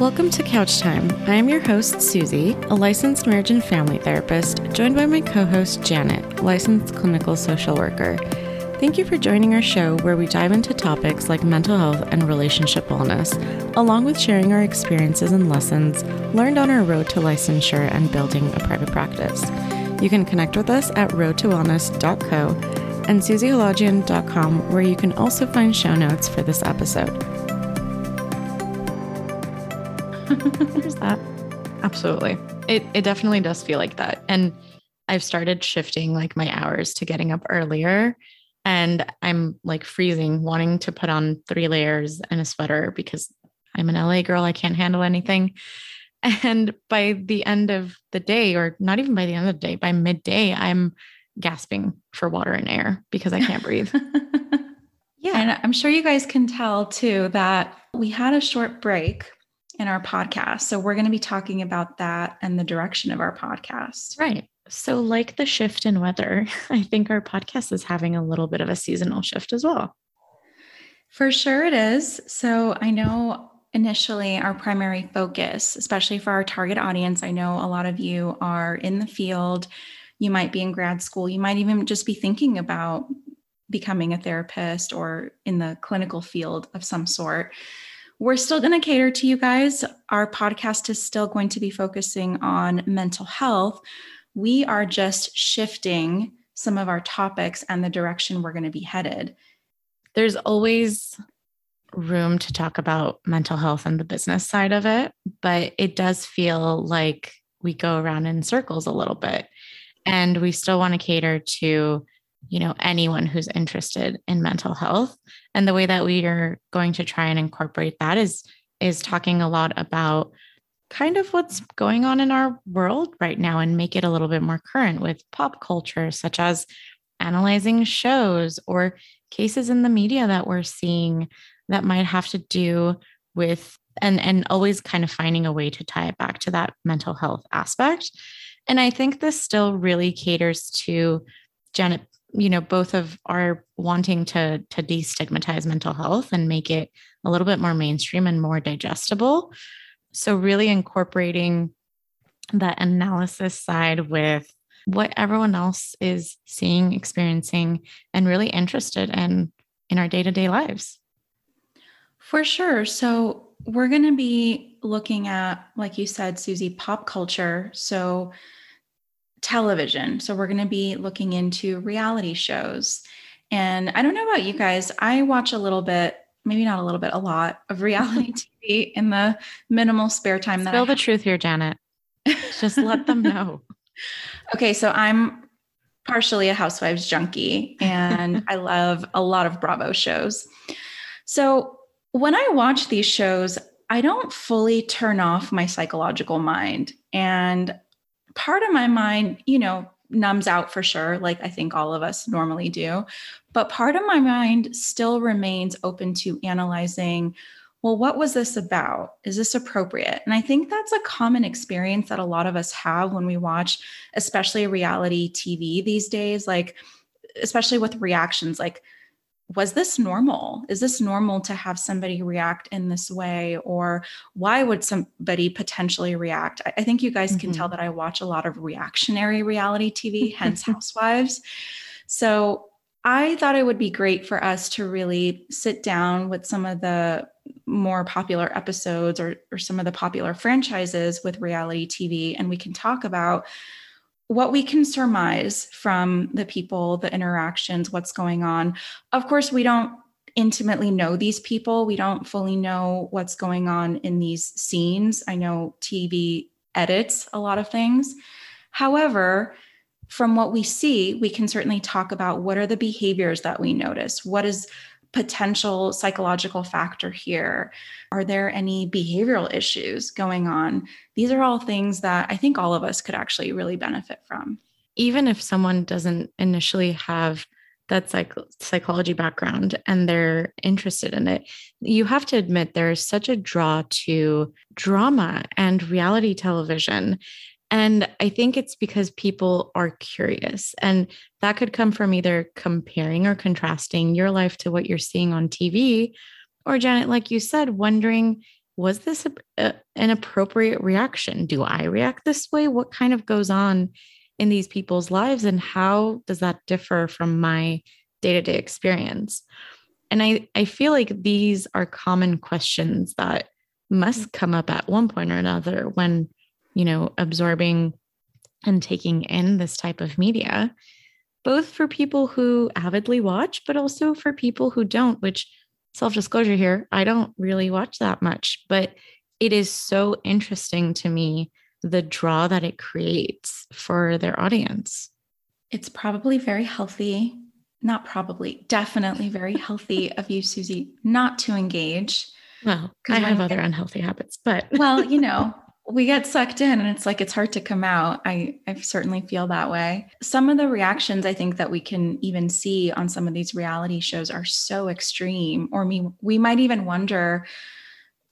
Welcome to Couch Time. I am your host, Susie, a licensed marriage and family therapist, joined by my co host, Janet, licensed clinical social worker. Thank you for joining our show where we dive into topics like mental health and relationship wellness, along with sharing our experiences and lessons learned on our road to licensure and building a private practice. You can connect with us at roadtowellness.co and susiehalajian.com, where you can also find show notes for this episode. There's that. Absolutely. It it definitely does feel like that. And I've started shifting like my hours to getting up earlier and I'm like freezing, wanting to put on three layers and a sweater because I'm an LA girl. I can't handle anything. And by the end of the day, or not even by the end of the day, by midday, I'm gasping for water and air because I can't breathe. yeah. And I'm sure you guys can tell too that we had a short break in our podcast. So we're going to be talking about that and the direction of our podcast. Right. So, like the shift in weather, I think our podcast is having a little bit of a seasonal shift as well. For sure, it is. So, I know initially our primary focus, especially for our target audience, I know a lot of you are in the field. You might be in grad school. You might even just be thinking about becoming a therapist or in the clinical field of some sort. We're still going to cater to you guys. Our podcast is still going to be focusing on mental health, we are just shifting some of our topics and the direction we're going to be headed. There's always room to talk about mental health and the business side of it, but it does feel like we go around in circles a little bit. And we still want to cater to, you know, anyone who's interested in mental health. And the way that we are going to try and incorporate that is is talking a lot about kind of what's going on in our world right now and make it a little bit more current with pop culture, such as analyzing shows or cases in the media that we're seeing that might have to do with and and always kind of finding a way to tie it back to that mental health aspect and i think this still really caters to janet you know both of our wanting to to destigmatize mental health and make it a little bit more mainstream and more digestible so, really incorporating that analysis side with what everyone else is seeing, experiencing, and really interested in in our day to day lives. For sure. So, we're going to be looking at, like you said, Susie, pop culture. So, television. So, we're going to be looking into reality shows. And I don't know about you guys, I watch a little bit maybe not a little bit, a lot of reality TV in the minimal spare time that Spill the truth here, Janet. Just let them know. Okay, so I'm partially a housewives junkie and I love a lot of Bravo shows. So when I watch these shows, I don't fully turn off my psychological mind. And part of my mind, you know, numbs out for sure, like I think all of us normally do. But part of my mind still remains open to analyzing well, what was this about? Is this appropriate? And I think that's a common experience that a lot of us have when we watch, especially reality TV these days, like, especially with reactions like, was this normal? Is this normal to have somebody react in this way? Or why would somebody potentially react? I, think you guys mm-hmm. can tell mm-hmm. that I watch a lot of reactionary reality TV, hence Housewives. So I thought it would be great for us to really sit down with some of the more popular episodes or, or some of the popular franchises with reality TV, and we can talk about what we can surmise from the people, the interactions, what's going on. Of course, we don't intimately know these people, we don't fully know what's going on in these scenes. I know TV edits a lot of things. However, from what we see, we can certainly talk about what are the behaviors that we notice? What is potential psychological factor here? Are there any behavioral issues going on? These are all things that I think all of us could actually really benefit from. Even if someone doesn't initially have that psych- psychology background and they're interested in it, you have to admit there's such a draw to drama and reality television. And I think it's because people are curious. And that could come from either comparing or contrasting your life to what you're seeing on TV, or Janet, like you said, wondering was this a, a, an appropriate reaction? Do I react this way? What kind of goes on in these people's lives? And how does that differ from my day to day experience? And I, I feel like these are common questions that must mm. come up at one point or another when, you know, absorbing and taking in this type of media, both for people who avidly watch, but also for people who don't, which self disclosure here, I don't really watch that much, but it is so interesting to me the draw that it creates for their audience. It's probably very healthy, not probably, definitely very healthy of you, Susie, not to engage. Well, I have other unhealthy habits, but well, you know, we get sucked in and it's like it's hard to come out. I, I certainly feel that way. Some of the reactions I think that we can even see on some of these reality shows are so extreme, or me, we might even wonder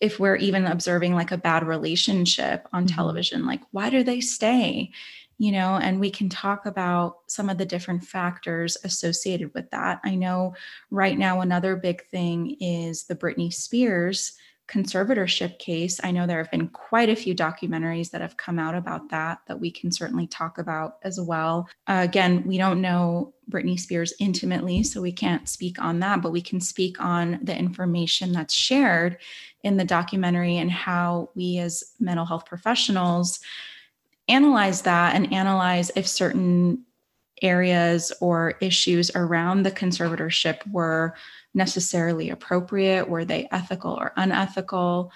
if we're even observing like a bad relationship on mm-hmm. television. Like, why do they stay? You know, and we can talk about some of the different factors associated with that. I know right now, another big thing is the Britney Spears conservatorship case. I know there have been quite a few documentaries that have come out about that that we can certainly talk about as well. Uh, again, we don't know Britney Spears intimately, so we can't speak on that, but we can speak on the information that's shared in the documentary and how we as mental health professionals analyze that and analyze if certain areas or issues around the conservatorship were necessarily appropriate? Were they ethical or unethical?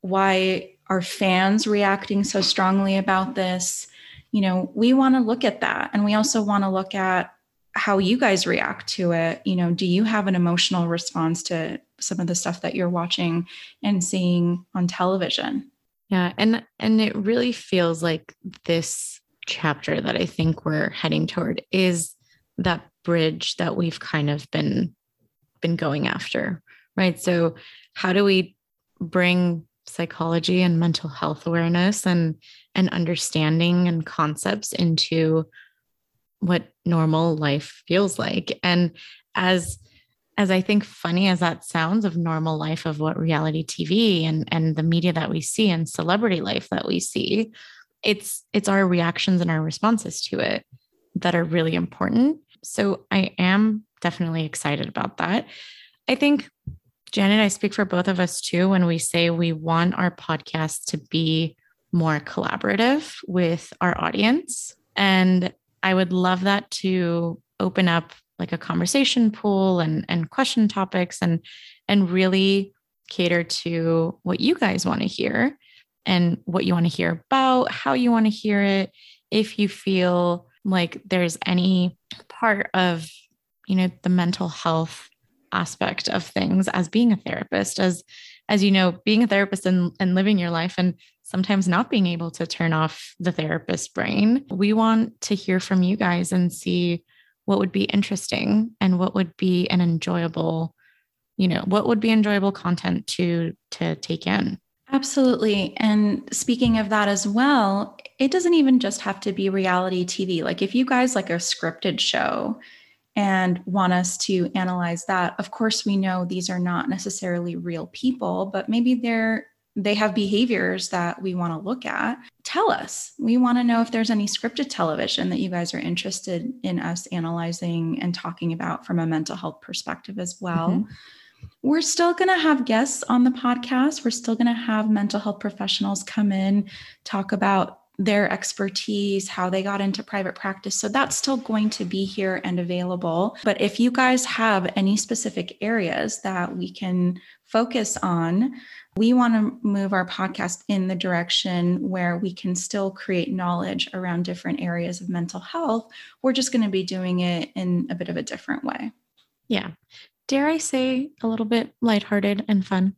Why are fans reacting so strongly about this? You know, we want to look at that. And we also want to look at how you guys react to it. You know, do you have an emotional response to some of the stuff that you're watching and seeing on television? Yeah, and and it really feels like this chapter that I think we're heading toward is that bridge that we've kind of been been going after, right? So, how do we bring psychology and mental health awareness and and understanding and concepts into what normal life feels like and as as i think funny as that sounds of normal life of what reality tv and and the media that we see and celebrity life that we see it's it's our reactions and our responses to it that are really important so i am definitely excited about that. I think, Janet, I speak for both of us too when we say we want our podcast to be more collaborative with our audience. And I would love that to open up like a conversation pool and, and question topics and and really cater to what you guys want to hear and what you want to hear about, how you want to hear it. If you feel like there's any part of you know the mental health aspect of things as being a therapist as as you know being a therapist and, and living your life and sometimes not being able to turn off the therapist brain. We want to hear from you guys and see what would be interesting and what would be an enjoyable you know what would be enjoyable content to to take in. Absolutely. And speaking of that as well it doesn't even just have to be reality tv like if you guys like a scripted show and want us to analyze that. Of course, we know these are not necessarily real people, but maybe they're they have behaviors that we want to look at. Tell us. We want to know if there's any scripted television that you guys are interested in us analyzing and talking about from a mental health perspective as well. Mm-hmm. We're still going to have guests on the podcast. We're still going to have mental health professionals come in, talk about their expertise, how they got into private practice. So that's still going to be here and available. But if you guys have any specific areas that we can focus on, we want to move our podcast in the direction where we can still create knowledge around different areas of mental health. We're just going to be doing it in a bit of a different way. Yeah. Dare I say a little bit lighthearted and fun?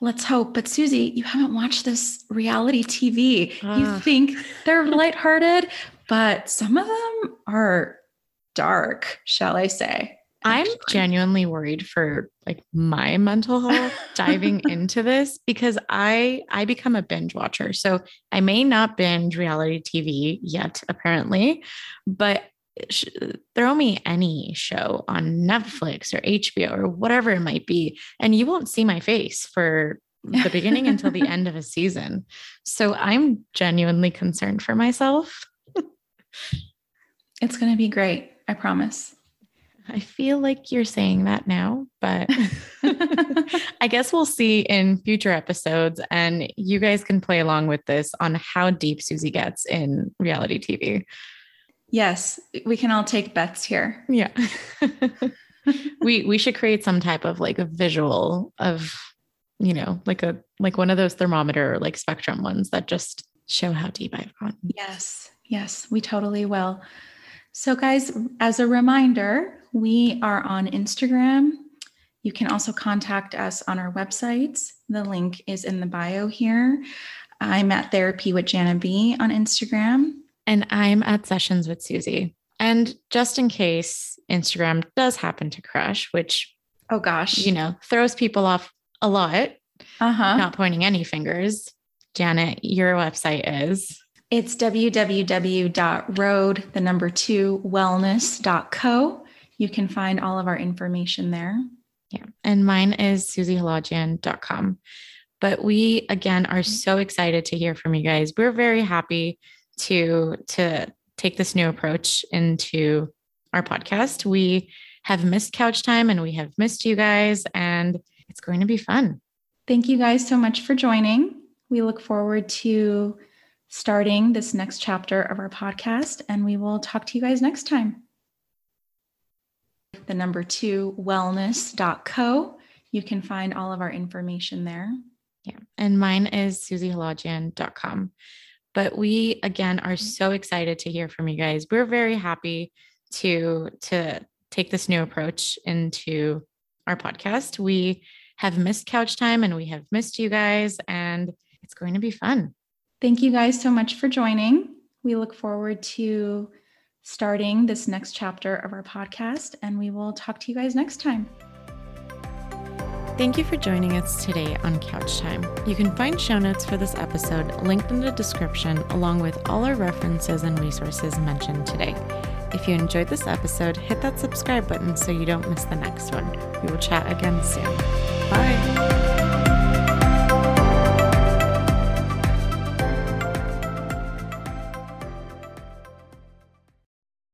Let's hope. But Susie, you haven't watched this reality TV. Uh. You think they're lighthearted, but some of them are dark, shall I say. I'm genuinely worried for like my mental health diving into this because I I become a binge watcher. So I may not binge reality TV yet apparently, but throw me any show on Netflix or HBO or whatever it might be, and you won't see my face for the beginning until the end of a season. So I'm genuinely concerned for myself. it's going to be great. I promise. I feel like you're saying that now, but I guess we'll see in future episodes. And you guys can play along with this on how deep Susie gets in reality TV. Yes, we can all take bets here. Yeah. we we should create some type of like a visual of, you know, like a like one of those thermometer like spectrum ones that just show how deep I've gone. Yes. Yes, we totally will. So guys, as a reminder, we are on Instagram. You can also contact us on our websites. The link is in the bio here. I'm at Therapy with Jana B on Instagram. And I'm at Sessions with Susie. And just in case Instagram does happen to crash, which, oh gosh, you know, throws people off a lot, uh-huh. not pointing any fingers. Janet, your website is it's www.road, the number two, wellness.co. You can find all of our information there. Yeah. And mine is susiehalajian.com. But we again are so excited to hear from you guys. We're very happy to to take this new approach into our podcast. We have missed couch time and we have missed you guys and it's going to be fun. Thank you guys so much for joining. We look forward to starting this next chapter of our podcast and we will talk to you guys next time the number two wellness.co. You can find all of our information there. Yeah. And mine is susiehalajian.com. But we again are so excited to hear from you guys. We're very happy to to take this new approach into our podcast. We have missed couch time and we have missed you guys and it's going to be fun. Thank you guys so much for joining. We look forward to starting this next chapter of our podcast, and we will talk to you guys next time. Thank you for joining us today on Couch Time. You can find show notes for this episode linked in the description, along with all our references and resources mentioned today. If you enjoyed this episode, hit that subscribe button so you don't miss the next one. We will chat again soon. Bye.